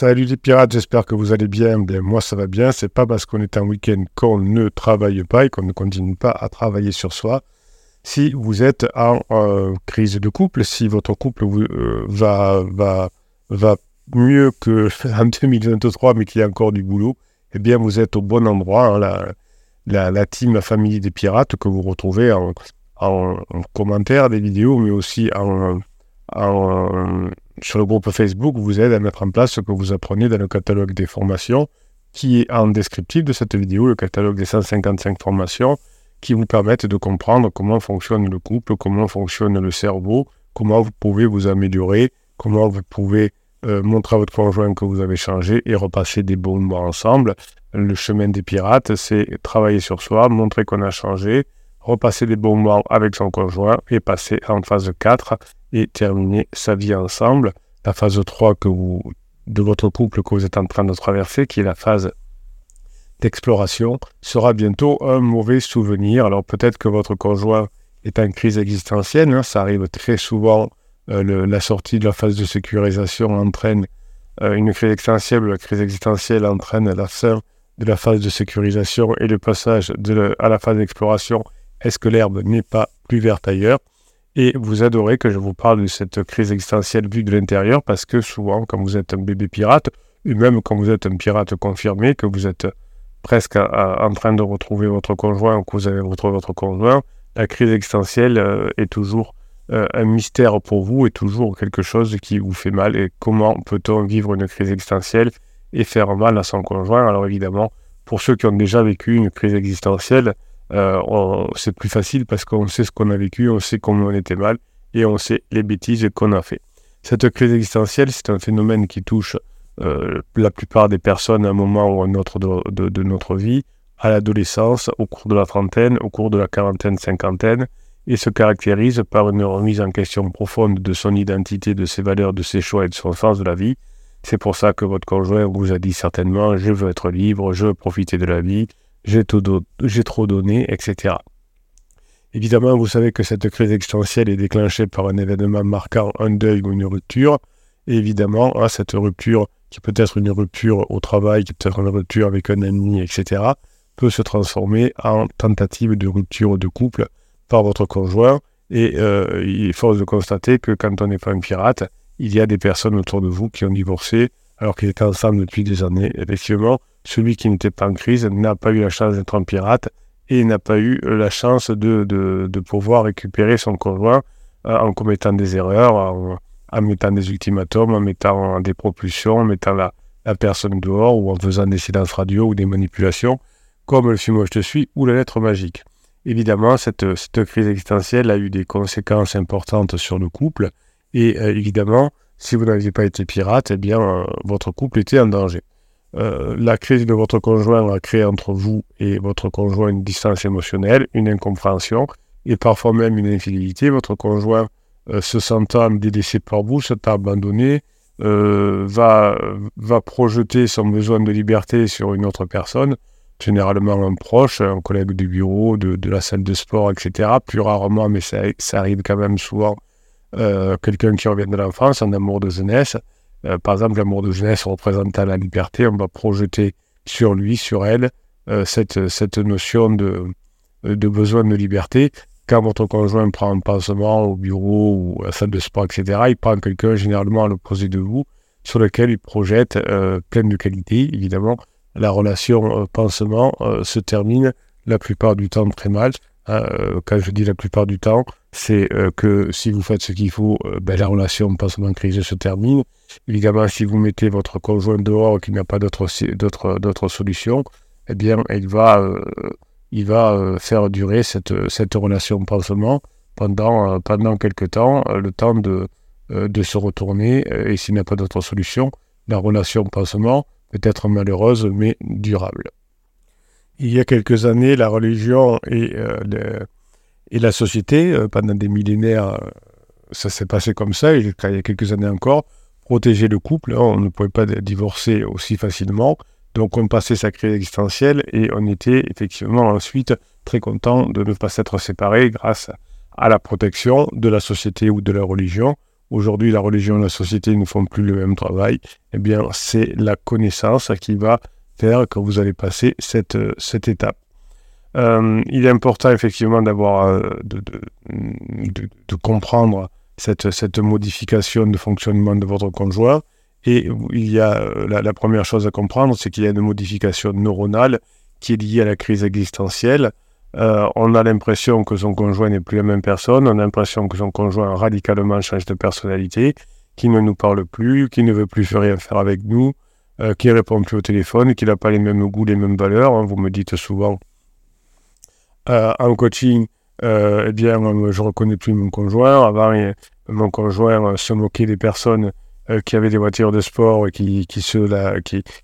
Salut les pirates, j'espère que vous allez bien. bien moi, ça va bien. C'est pas parce qu'on est un week-end qu'on ne travaille pas et qu'on ne continue pas à travailler sur soi. Si vous êtes en euh, crise de couple, si votre couple euh, va, va, va mieux qu'en 2023, mais qu'il y a encore du boulot, eh bien, vous êtes au bon endroit. Hein, la, la, team, la famille des pirates que vous retrouvez en, en, en commentaire des vidéos, mais aussi en, en sur le groupe Facebook vous aide à mettre en place ce que vous apprenez dans le catalogue des formations qui est en descriptif de cette vidéo, le catalogue des 155 formations qui vous permettent de comprendre comment fonctionne le couple, comment fonctionne le cerveau, comment vous pouvez vous améliorer, comment vous pouvez euh, montrer à votre conjoint que vous avez changé et repasser des bons mois ensemble. Le chemin des pirates, c'est travailler sur soi, montrer qu'on a changé, repasser des bons moments avec son conjoint et passer en phase 4 et terminer sa vie ensemble. La phase 3 que vous, de votre couple que vous êtes en train de traverser, qui est la phase d'exploration, sera bientôt un mauvais souvenir. Alors peut-être que votre conjoint est en crise existentielle, hein. ça arrive très souvent. Euh, la sortie de la phase de sécurisation entraîne euh, une crise existentielle, la crise existentielle entraîne la fin de la phase de sécurisation et le passage à la phase d'exploration. Est-ce que l'herbe n'est pas plus verte ailleurs? Et vous adorez que je vous parle de cette crise existentielle vue de l'intérieur parce que souvent, quand vous êtes un bébé pirate, et même quand vous êtes un pirate confirmé, que vous êtes presque en train de retrouver votre conjoint ou que vous avez retrouvé votre conjoint, la crise existentielle euh, est toujours euh, un mystère pour vous et toujours quelque chose qui vous fait mal. Et comment peut-on vivre une crise existentielle et faire mal à son conjoint? Alors évidemment, pour ceux qui ont déjà vécu une crise existentielle, euh, c'est plus facile parce qu'on sait ce qu'on a vécu, on sait comment on était mal et on sait les bêtises qu'on a fait. Cette crise existentielle, c'est un phénomène qui touche euh, la plupart des personnes à un moment ou à un autre de, notre vie, à l'adolescence, au cours de la trentaine, au cours de la quarantaine, cinquantaine, et se caractérise par une remise en question profonde de son identité, de ses valeurs, de ses choix et de son sens de la vie. C'est pour ça que votre conjoint vous a dit certainement je veux être libre, je veux profiter de la vie, j'ai trop donné, etc. Évidemment, vous savez que cette crise existentielle est déclenchée par un événement marquant un deuil ou une rupture. Évidemment, hein, cette rupture, qui peut être une rupture au travail, qui peut être une rupture avec un ami, etc., peut se transformer en tentative de rupture de couple par votre conjoint. Et euh, il est force de constater que quand on n'est pas un pirate, il y a des personnes autour de vous qui ont divorcé alors qu'ils étaient ensemble depuis des années. Effectivement, celui qui n'était pas en crise n'a pas eu la chance d'être un pirate et n'a pas eu la chance de, pouvoir récupérer son conjoint euh, en commettant des erreurs, en, mettant des ultimatums, en mettant des propulsions, en mettant la, personne dehors ou en faisant des silences radio ou des manipulations, comme le film je te suis ou la lettre magique. Évidemment, cette, crise existentielle a eu des conséquences importantes sur le couple et euh, évidemment, si vous n'aviez pas été pirate, eh bien, euh, votre couple était en danger. Euh, la crise de votre conjoint a créé entre vous et votre conjoint une distance émotionnelle, une incompréhension et parfois même une infidélité. Votre conjoint, euh, se sentant délaissé par vous, se abandonné, euh, va, projeter son besoin de liberté sur une autre personne, généralement un proche, un collègue du bureau, de, de la salle de sport, etc. Plus rarement, mais ça, ça arrive quand même souvent, quelqu'un qui revient de l'enfance, un amour de jeunesse. Euh, par exemple, l'amour de jeunesse représentant la liberté, on va projeter sur lui, sur elle, euh, cette, notion de, besoin de liberté. Quand votre conjoint prend un pansement au bureau ou à la salle de sport, etc., il prend quelqu'un généralement à l'opposé de vous, sur lequel il projette euh, plein de qualités. Évidemment, la relation pansement se termine la plupart du temps très mal. Euh, quand je dis la plupart du temps, c'est euh, que si vous faites ce qu'il faut, euh, ben, la relation pansement crise se termine. Évidemment, si vous mettez votre conjoint dehors qu'il n'y a pas d'autre solution, eh bien, il va, il va faire durer cette, cette relation pansement pendant, pendant quelques temps, le temps de, de se retourner. Et s'il n'y a pas d'autre solution, la relation pansement peut être malheureuse mais durable il y a quelques années, la religion et, euh, et la société, euh, pendant des millénaires, euh, ça s'est passé comme ça, il y a quelques années encore, protéger le couple, hein, on ne pouvait pas divorcer aussi facilement, donc on passait sa crise existentielle et on était effectivement ensuite très content de ne pas s'être séparés grâce à la protection de la société ou de la religion. Aujourd'hui la religion et la société ne font plus le même travail, eh bien c'est la connaissance qui va faire que vous allez passer cette, cette étape. Euh, il est important effectivement d'avoir euh, de, comprendre cette, cette modification de fonctionnement de votre conjoint. Et il y a la, la première chose à comprendre, c'est qu'il y a une modification neuronale qui est liée à la crise existentielle. Euh, on a l'impression que son conjoint n'est plus la même personne, on a l'impression que son conjoint radicalement change de personnalité, qu'il ne nous parle plus, qu'il ne veut plus rien faire avec nous, euh, qu'il ne répond plus au téléphone, qu'il n'a pas les mêmes goûts, les mêmes valeurs. Hein. Vous me dites souvent euh, en coaching, eh bien, je reconnais plus mon conjoint. Avant, mon conjoint se moquait des personnes qui avaient des voitures de sport et qui,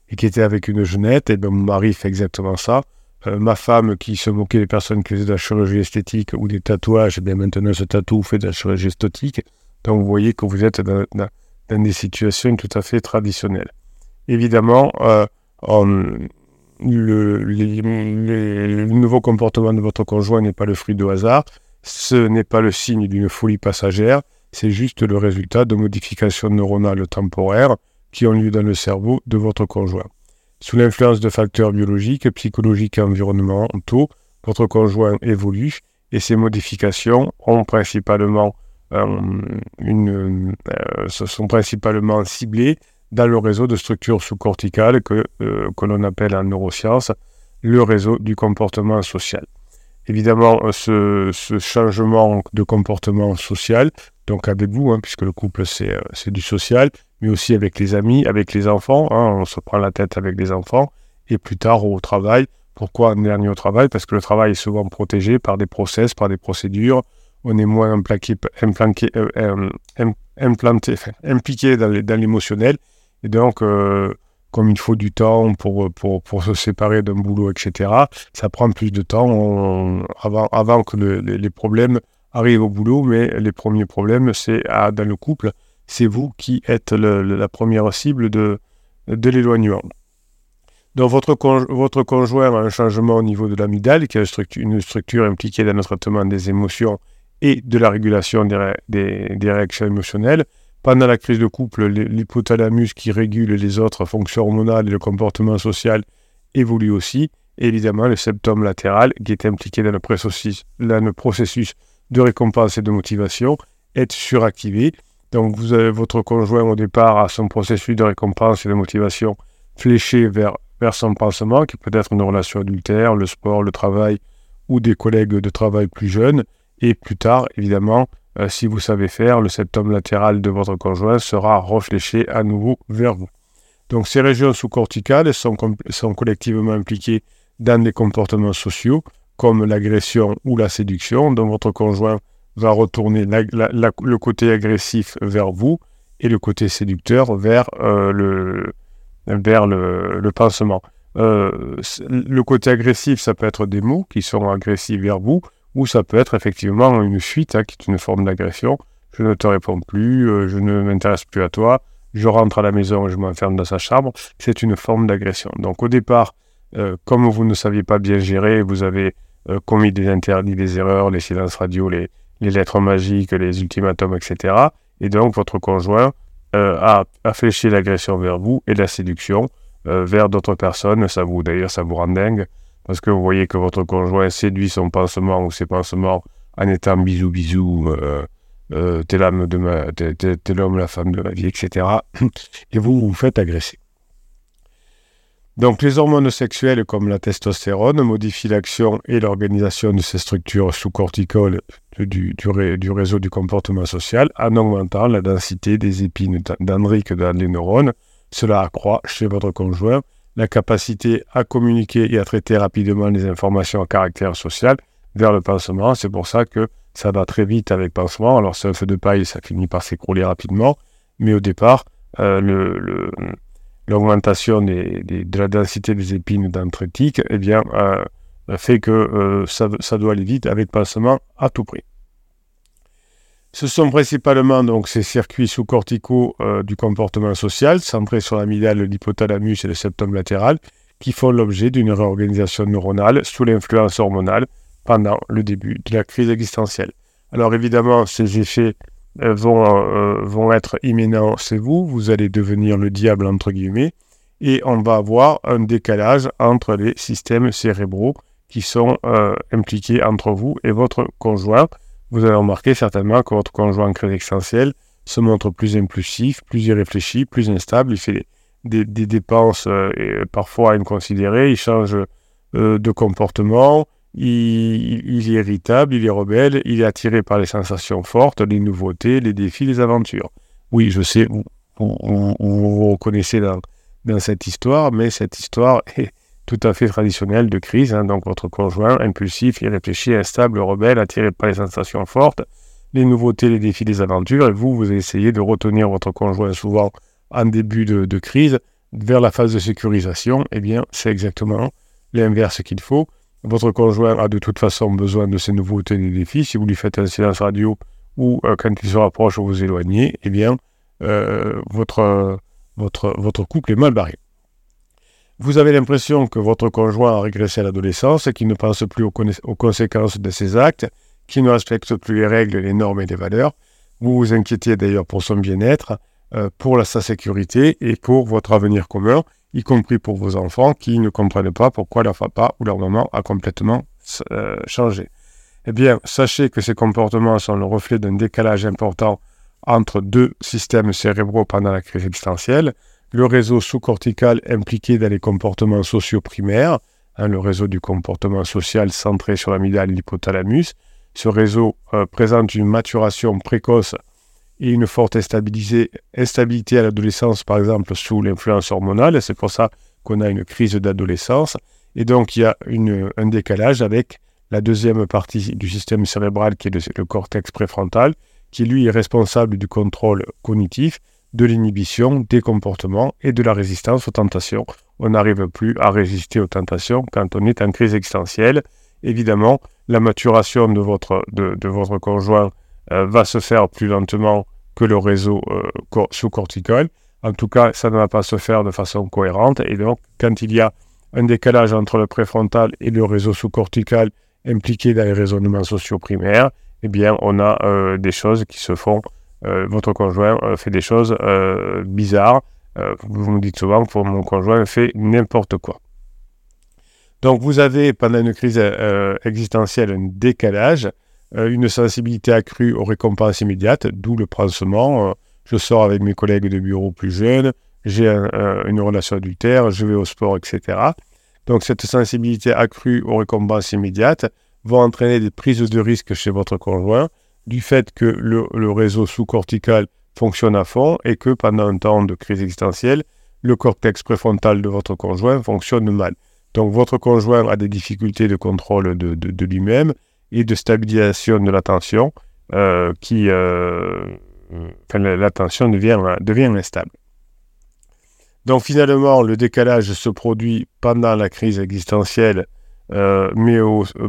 étaient avec une jeunette. Et bien, mon mari fait exactement ça. Euh, ma femme qui se moquait des personnes qui faisaient de la chirurgie esthétique ou des tatouages, eh bien maintenant ce tatou fait de la chirurgie esthétique. Donc vous voyez que vous êtes dans, des situations tout à fait traditionnelles. Évidemment, euh, le, nouveau comportement de votre conjoint n'est pas le fruit de hasard, ce n'est pas le signe d'une folie passagère, c'est juste le résultat de modifications neuronales temporaires qui ont lieu dans le cerveau de votre conjoint. Sous l'influence de facteurs biologiques, psychologiques et environnementaux, votre conjoint évolue et ces modifications euh, euh, sont principalement ciblées dans le réseau de structures sous-corticales que, euh, que l'on appelle en neurosciences le réseau du comportement social. Évidemment, ce, ce changement de comportement social, donc avec vous, hein, puisque le couple c'est du social, mais aussi avec les amis, avec les enfants. Hein, on se prend la tête avec les enfants. Et plus tard au travail. Pourquoi un dernier au travail? Parce que le travail est souvent protégé par des process, par des procédures. On est moins impliqué, euh, euh, implanté, impliqué dans l'émotionnel. Et donc, euh, comme il faut du temps pour, pour, pour se séparer d'un boulot, etc., ça prend plus de temps avant, avant que les problèmes arrivent au boulot. Mais les premiers problèmes, c'est dans le couple c'est vous qui êtes la première cible de, de l'éloignement. Donc votre, votre conjoint a un changement au niveau de l'amygdale, qui est une structure impliquée dans le traitement des émotions et de la régulation des, des, réactions émotionnelles. Pendant la crise de couple, l'hypothalamus qui régule les autres fonctions hormonales et le comportement social évolue aussi. Évidemment, le septum latéral, qui est impliqué dans le processus, dans le processus de récompense et de motivation, est suractivé. Donc, vous avez votre conjoint au départ à son processus de récompense et de motivation fléché vers, vers son pansement, qui peut être une relation adultère, le sport, le travail ou des collègues de travail plus jeunes. Et plus tard, évidemment, euh, si vous savez faire, le septum latéral de votre conjoint sera refléché à nouveau vers vous. Donc, ces régions sous-corticales sont, collectivement impliquées dans des comportements sociaux, comme l'agression ou la séduction, dont votre conjoint va retourner le côté agressif vers vous et le côté séducteur vers, euh, le, vers le pansement. Euh, le côté agressif, ça peut être des mots qui sont agressifs vers vous, ou ça peut être effectivement une fuite, hein, qui est une forme d'agression. Je ne te réponds plus, euh, je ne m'intéresse plus à toi, je rentre à la maison je m'enferme dans sa chambre. C'est une forme d'agression. Donc au départ, comme vous ne saviez pas bien gérer, vous avez commis des interdits, des erreurs, les silences radio, les, lettres magiques, les ultimatums, etc. Et donc votre conjoint euh, a, a, fléché l'agression vers vous et la séduction euh, vers d'autres personnes. Ça vous, d'ailleurs, ça vous rend dingue parce que vous voyez que votre conjoint séduit son pansement ou ses pansements en étant bisou bisou, euh, t'es l'homme de ma, t'es l'homme, la femme de ma vie, etc. Et vous vous faites agresser. Donc les hormones sexuelles comme la testostérone modifient l'action et l'organisation de ces structures sous-corticales du, du, réseau du comportement social en augmentant la densité des épines dendriques dans les neurones. Cela accroît chez votre conjoint la capacité à communiquer et à traiter rapidement les informations à caractère social vers le pansement. C'est pour ça que ça va très vite avec pansement. Alors c'est un feu de paille, ça finit par s'écrouler rapidement. Mais au départ, euh, l'augmentation de la densité des épines dendritiques eh bien, euh, fait que euh, ça, doit aller vite avec pansement à tout prix. Ce sont principalement donc ces circuits sous-corticaux euh, du comportement social, centrés sur l'amygdale, l'hypothalamus et le septum latéral, qui font l'objet d'une réorganisation neuronale sous l'influence hormonale pendant le début de la crise existentielle. Alors évidemment, ces effets vont, vont être imminents, c'est vous, vous allez devenir le diable entre guillemets, et on va avoir un décalage entre les systèmes cérébraux qui sont impliqués entre vous et votre conjoint. Vous allez remarquer certainement que votre conjoint existentielle se montre plus impulsif, plus irréfléchi, plus instable, il fait des, dépenses parfois inconsidérées, il change de comportement, il, est irritable, il est rebelle, il est attiré par les sensations fortes, les nouveautés, les défis, les aventures. Oui, je sais, vous vous, reconnaissez dans, dans, cette histoire, mais cette histoire est tout à fait traditionnelle de crise. Hein. donc votre conjoint, impulsif, irréfléchi, instable, rebelle, attiré par les sensations fortes, les nouveautés, les défis, les aventures, et vous, vous essayez de retenir votre conjoint souvent en début de, de crise vers la phase de sécurisation. Eh bien, c'est exactement l'inverse qu'il faut. Votre conjoint a de toute façon besoin de ces nouveautés et des défis. Si vous lui faites un silence radio ou euh, quand il se rapproche, vous vous éloignez, eh bien, euh, votre, votre, votre couple est mal barré. Vous avez l'impression que votre conjoint a régressé à l'adolescence qu'il ne pense plus aux, conséquences de ses actes, qu'il ne respecte plus les règles, les normes et les valeurs. Vous vous inquiétez d'ailleurs pour son bien-être, euh, pour sa sécurité et pour votre avenir commun y compris pour vos enfants qui ne comprennent pas pourquoi leur papa ou leur maman a complètement euh, changé. Eh bien, sachez que ces comportements sont le reflet d'un décalage important entre deux systèmes cérébraux pendant la crise existentielle, le réseau sous-cortical impliqué dans les comportements sociaux primaires, hein, le réseau du comportement social centré sur l'amygdale et l'hypothalamus. Ce réseau euh, présente une maturation précoce et une forte instabilité à l'adolescence, par exemple, sous l'influence hormonale. C'est pour ça qu'on a une crise d'adolescence. Et donc, il y a un décalage avec la deuxième partie du système cérébral, qui est le, cortex préfrontal, qui lui est responsable du contrôle cognitif, de l'inhibition des comportements et de la résistance aux tentations. On n'arrive plus à résister aux tentations quand on est en crise existentielle. Évidemment, la maturation de votre, conjoint euh, va se faire plus lentement que le réseau euh, sous-cortical. En tout cas, ça ne va pas se faire de façon cohérente. Et donc, quand il y a un décalage entre le préfrontal et le réseau sous-cortical impliqué dans les raisonnements sociaux primaires, eh bien, on a euh, des choses qui se font. Votre conjoint fait des choses bizarres. vous me dites souvent que mon conjoint fait n'importe quoi. Donc, vous avez, pendant une crise existentielle, un décalage euh, une sensibilité accrue aux récompenses immédiates, d'où le pansement. Euh, je sors avec mes collègues de bureau plus jeunes, j'ai une relation adultère, je vais au sport, etc. Donc cette sensibilité accrue aux récompenses immédiates va entraîner des prises de risque chez votre conjoint du fait que le, réseau sous-cortical fonctionne à fond et que pendant un temps de crise existentielle, le cortex préfrontal de votre conjoint fonctionne mal. Donc votre conjoint a des difficultés de contrôle de lui-même et de stabilisation de l'attention euh, qui, euh, l'attention devient, devient instable. Donc finalement, le décalage se produit pendant la crise existentielle, euh, mais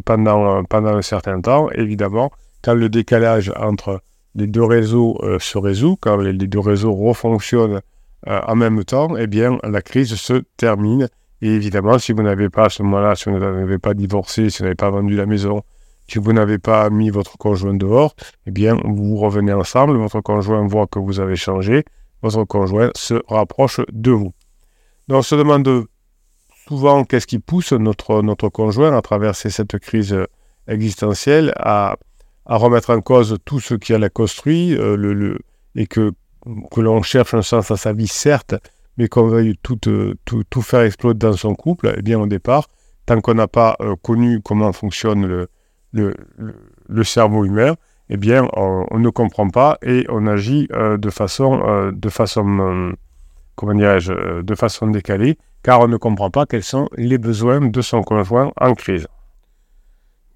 pendant un certain temps, évidemment, quand le décalage entre les deux réseaux se résout, quand les, deux réseaux refonctionnent en même temps, eh bien, la crise se termine. Et évidemment, si vous n'avez pas à ce moment-là, si vous n'avez pas divorcé, si vous n'avez pas vendu la maison, si vous n'avez pas mis votre conjoint dehors, eh bien, vous revenez ensemble, votre conjoint voit que vous avez changé, votre conjoint se rapproche de vous. Donc, on se demande souvent qu'est-ce qui pousse notre, notre conjoint à traverser cette crise existentielle, à, remettre en cause tout ce qui a construit, euh, le, et que, que l'on cherche un sens à sa vie, certes, mais qu'on veuille tout, euh, tout, tout, faire exploser dans son couple, eh bien, au départ, tant qu'on n'a pas euh, connu comment fonctionne le, le, cerveau humain, eh bien, on, ne comprend pas et on agit euh, de façon, euh, de façon, comment dirais-je, de façon décalée, car on ne comprend pas quels sont les besoins de son conjoint en crise.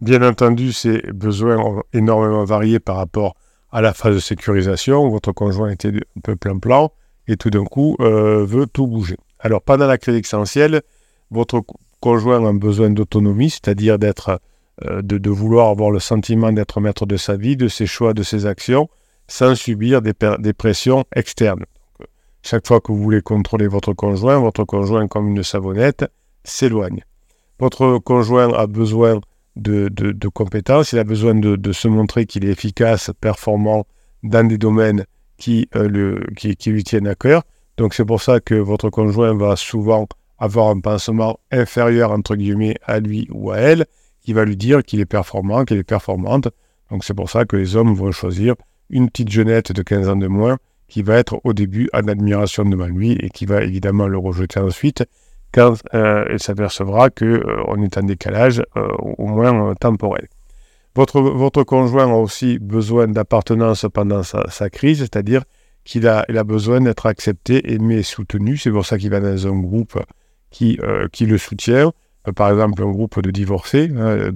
Bien entendu, ces besoins ont énormément varié par rapport à la phase de sécurisation. Votre conjoint était un peu plein-plan et tout d'un coup veut tout bouger. Alors, pendant la crise essentielle, votre conjoint a besoin d'autonomie, c'est-à-dire euh, de, vouloir avoir le sentiment d'être maître de sa vie, de ses choix, de ses actions, sans subir des, pressions externes. Euh, chaque fois que vous voulez contrôler votre conjoint, votre conjoint, comme une savonnette, s'éloigne. Votre conjoint a besoin de, compétences, il a besoin de, se montrer qu'il est efficace, performant dans des domaines qui, qui lui tiennent à cœur. Donc c'est pour ça que votre conjoint va souvent avoir un pansement inférieur, entre guillemets, à lui ou à elle, qui va lui dire qu'il est performant, qu'il est performante. Donc c'est pour ça que les hommes vont choisir une petite jeunette de 15 ans de moins qui va être au début en admiration devant lui et qui va évidemment le rejeter ensuite quand euh, il s'apercevra qu'on euh, est en décalage euh, au moins temporel. Votre, conjoint a aussi besoin d'appartenance pendant sa, crise, c'est-à-dire qu'il a, besoin d'être accepté, aimé, soutenu. C'est pour ça qu'il va dans un groupe qui, le soutient. par exemple, un groupe de divorcés. Hein,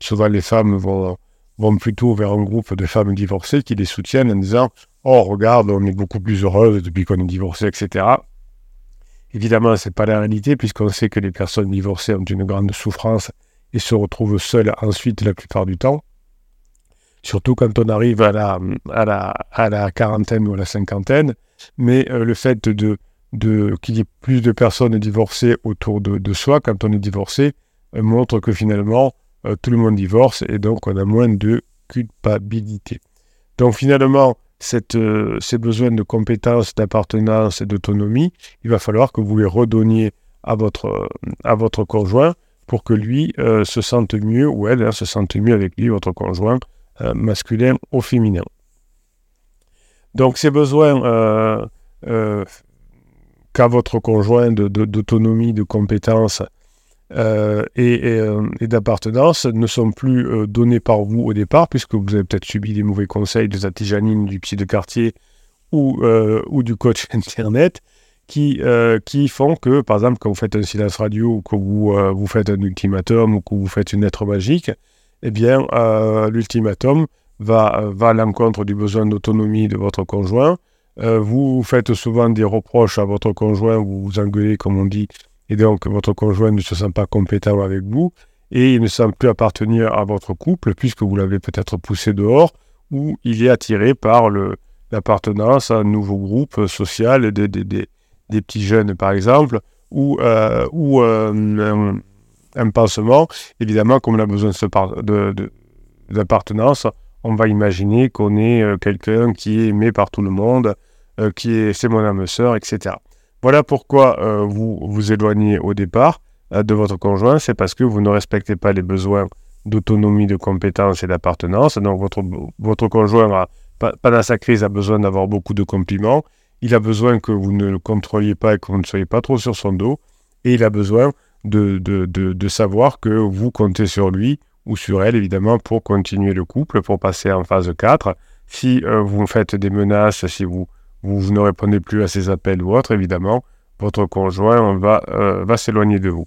souvent, les femmes vont, vont plutôt vers un groupe de femmes divorcées qui les soutiennent en disant Oh, regarde, on est beaucoup plus heureuse depuis qu'on est divorcé, etc. Évidemment, ce n'est pas la réalité, puisqu'on sait que les personnes divorcées ont une grande souffrance et se retrouvent seules ensuite la plupart du temps. Surtout quand on arrive à la, quarantaine ou à la cinquantaine. Mais euh, le fait de, qu'il y ait plus de personnes divorcées autour de, de soi quand on est divorcé euh, montre que finalement, euh, tout le monde divorce et donc on a moins de culpabilité. Donc finalement, cette, euh, ces besoins de compétences, d'appartenance et d'autonomie, il va falloir que vous les redonniez à votre, euh, à votre conjoint pour que lui se sente mieux ou elle hein, se sente mieux avec lui, votre conjoint, masculin ou féminin. Donc ces besoins qu'a votre conjoint d'autonomie, de, de compétences, euh, euh, et, d'appartenance ne sont plus euh, donnés par vous au départ, puisque vous avez peut-être subi des mauvais conseils de Zati Janine, du psy de quartier ou, ou du coach Internet, qui, qui font que, par exemple, quand vous faites un silence radio ou que vous, vous faites un ultimatum ou que vous faites une lettre magique, eh bien, l'ultimatum va, va à l'encontre du besoin d'autonomie de votre conjoint. vous faites souvent des reproches à votre conjoint, vous vous engueulez, comme on dit, et donc votre conjoint ne se sent pas compétent avec vous, et il ne semble plus appartenir à votre couple, puisque vous l'avez peut-être poussé dehors, ou il est attiré par l'appartenance à un nouveau groupe social, des, petits jeunes par exemple, ou, euh, euh, un, pansement. Évidemment, comme on a besoin d'appartenance, on va imaginer qu'on est euh, quelqu'un qui est aimé par tout le monde, qui est c'est mon âme sœur, etc. Voilà pourquoi euh, vous vous éloignez au départ euh, de votre conjoint, c'est parce que vous ne respectez pas les besoins d'autonomie, de compétence et d'appartenance. Donc votre, votre conjoint, pendant sa crise, a besoin d'avoir beaucoup de compliments. Il a besoin que vous ne le contrôliez pas et que vous ne soyez pas trop sur son dos. Et il a besoin de, savoir que vous comptez sur lui ou sur elle, évidemment, pour continuer le couple, pour passer en phase 4. Si euh, vous faites des menaces, si vous vous ne répondez plus à ses appels ou autre, évidemment, votre conjoint va, euh, va s'éloigner de vous.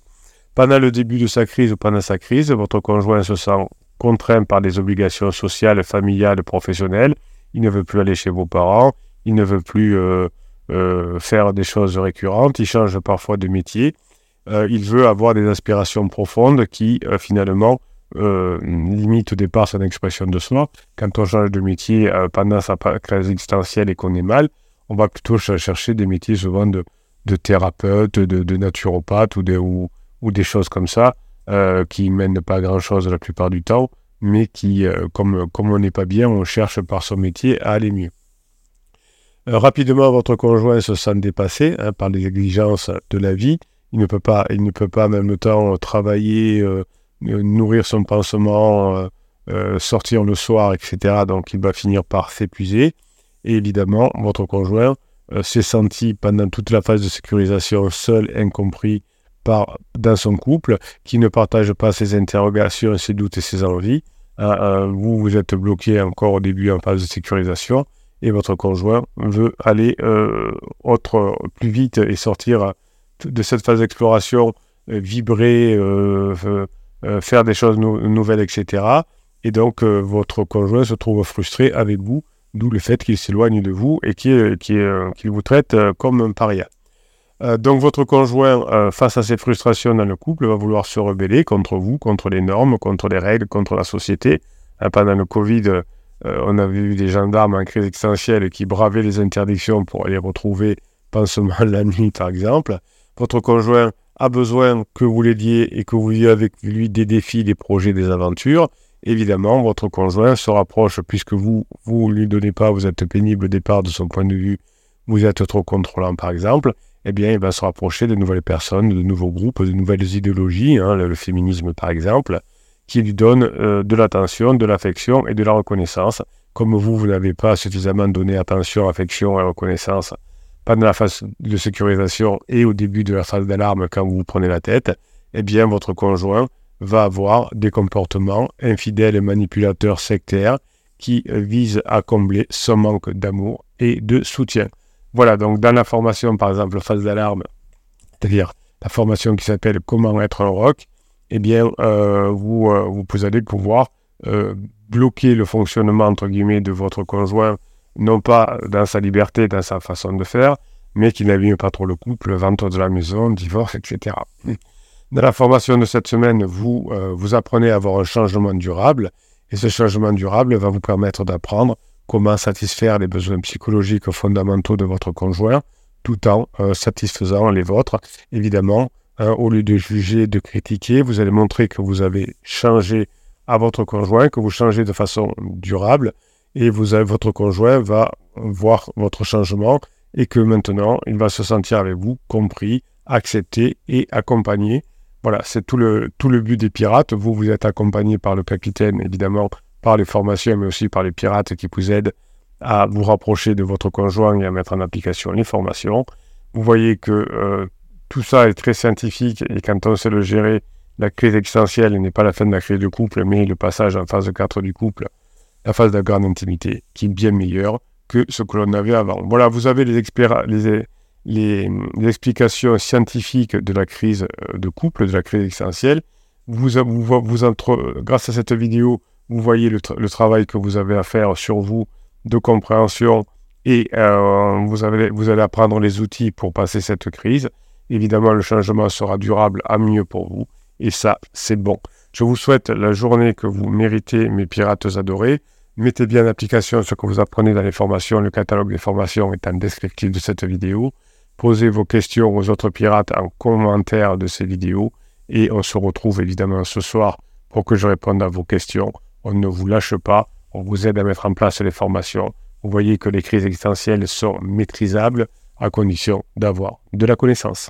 Pendant le début de sa crise ou pendant sa crise, votre conjoint se sent contraint par des obligations sociales, familiales, professionnelles. Il ne veut plus aller chez vos parents, il ne veut plus euh, euh, faire des choses récurrentes, il change parfois de métier. il veut avoir des aspirations profondes qui, finalement, limitent au départ son expression de soi. Quand on change de métier pendant sa crise existentielle et qu'on est mal, on va plutôt chercher des métiers souvent de, de thérapeute, de, naturopathe ou, ou, des choses comme ça, euh, qui mènent pas à grand-chose la plupart du temps, mais qui, euh, comme, on n'est pas bien, on cherche par son métier à aller mieux. Euh, rapidement, votre conjoint se sent dépassé hein, par les exigences de la vie. Il ne peut pas, il ne peut pas en même temps travailler, nourrir son pansement, sortir le soir, etc. Donc il va finir par s'épuiser. Et évidemment, votre conjoint euh, s'est senti pendant toute la phase de sécurisation seul, incompris par, dans son couple, qui ne partage pas ses interrogations, ses doutes et ses envies. Euh, euh, vous, vous êtes bloqué encore au début en phase de sécurisation et votre conjoint veut aller autre, plus vite et sortir de cette phase d'exploration, vibrer, faire des choses nouvelles, etc. Et donc, votre conjoint se trouve frustré avec vous d'où le fait qu'il s'éloigne de vous et qu'il vous traite euh, comme un paria. Euh, donc votre conjoint, euh, face à ces frustrations dans le couple, va vouloir se rebeller contre vous, contre les normes, contre les règles, contre la société. pendant le Covid, on avait vu des gendarmes en crise existentielle qui bravaient les interdictions pour aller retrouver pansement la nuit, par exemple. Votre conjoint a besoin que vous l'aidiez et que vous ayez avec lui des défis, des projets, des aventures. Évidemment, votre conjoint se rapproche, puisque vous vous lui donnez pas, vous êtes pénible au départ de son point de vue, vous êtes trop contrôlant par exemple, eh bien, il va se rapprocher de nouvelles personnes, de nouveaux groupes, de nouvelles idéologies, hein, le, féminisme par exemple, qui lui donnent euh, de l'attention, de l'affection et de la reconnaissance. Comme vous, vous n'avez pas suffisamment donné attention, affection et reconnaissance pendant la phase de sécurisation et au début de la phase d'alarme quand vous vous prenez la tête, eh bien, votre conjoint va avoir des comportements infidèles manipulateurs sectaires qui euh, visent à combler son manque d'amour et de soutien. Voilà, donc dans la formation, par exemple, phase d'alarme, c'est-à-dire la formation qui s'appelle Comment être un rock, eh bien, euh, vous, euh, vous allez pouvoir bloquer le fonctionnement, entre guillemets, de votre conjoint, non pas dans sa liberté, dans sa façon de faire, mais qui n'abîme pas trop le couple, vente de la maison, divorce, etc. Dans la formation de cette semaine, vous, vous apprenez à avoir un changement durable, et ce changement durable va vous permettre d'apprendre comment satisfaire les besoins psychologiques fondamentaux de votre conjoint tout en euh, satisfaisant les vôtres. Évidemment, hein, au lieu de juger, de critiquer, vous allez montrer que vous avez changé à votre conjoint, que vous changez de façon durable et votre conjoint va voir votre changement et que maintenant, il va se sentir avec vous compris, accepté et accompagné. Voilà, c'est tout le, but des pirates. Vous, vous êtes accompagné par le capitaine, évidemment, par les formations, mais aussi par les pirates qui vous aident à vous rapprocher de votre conjoint et à mettre en application les formations. Vous voyez que euh, tout ça est très scientifique et quand on sait le gérer, la crise existentielle n'est pas la fin de la crise du couple, mais le passage en phase 4 du couple, la phase de la grande intimité, qui est bien meilleure que ce que l'on avait avant. Voilà, vous avez les, les, les, explications scientifiques de la crise euh, de couple, de la crise existentielle. Vous, vous, vous entre, grâce à cette vidéo, vous voyez le, travail que vous avez à faire sur vous de compréhension et euh, vous, avez, vous allez apprendre les outils pour passer cette crise. Évidemment, le changement sera durable à mieux pour vous et ça, c'est bon. Je vous souhaite la journée que vous méritez, mes pirates adorés. Mettez bien en application ce que vous apprenez dans les formations. Le catalogue des formations est en descriptif de cette vidéo. Posez vos questions aux autres pirates en commentaire de ces vidéos. Et on se retrouve évidemment ce soir pour que je réponde à vos questions on ne vous lâche pas, on vous aide à mettre en place les formations. Vous voyez que les crises existentielles sont maîtrisables à condition d'avoir de la connaissance.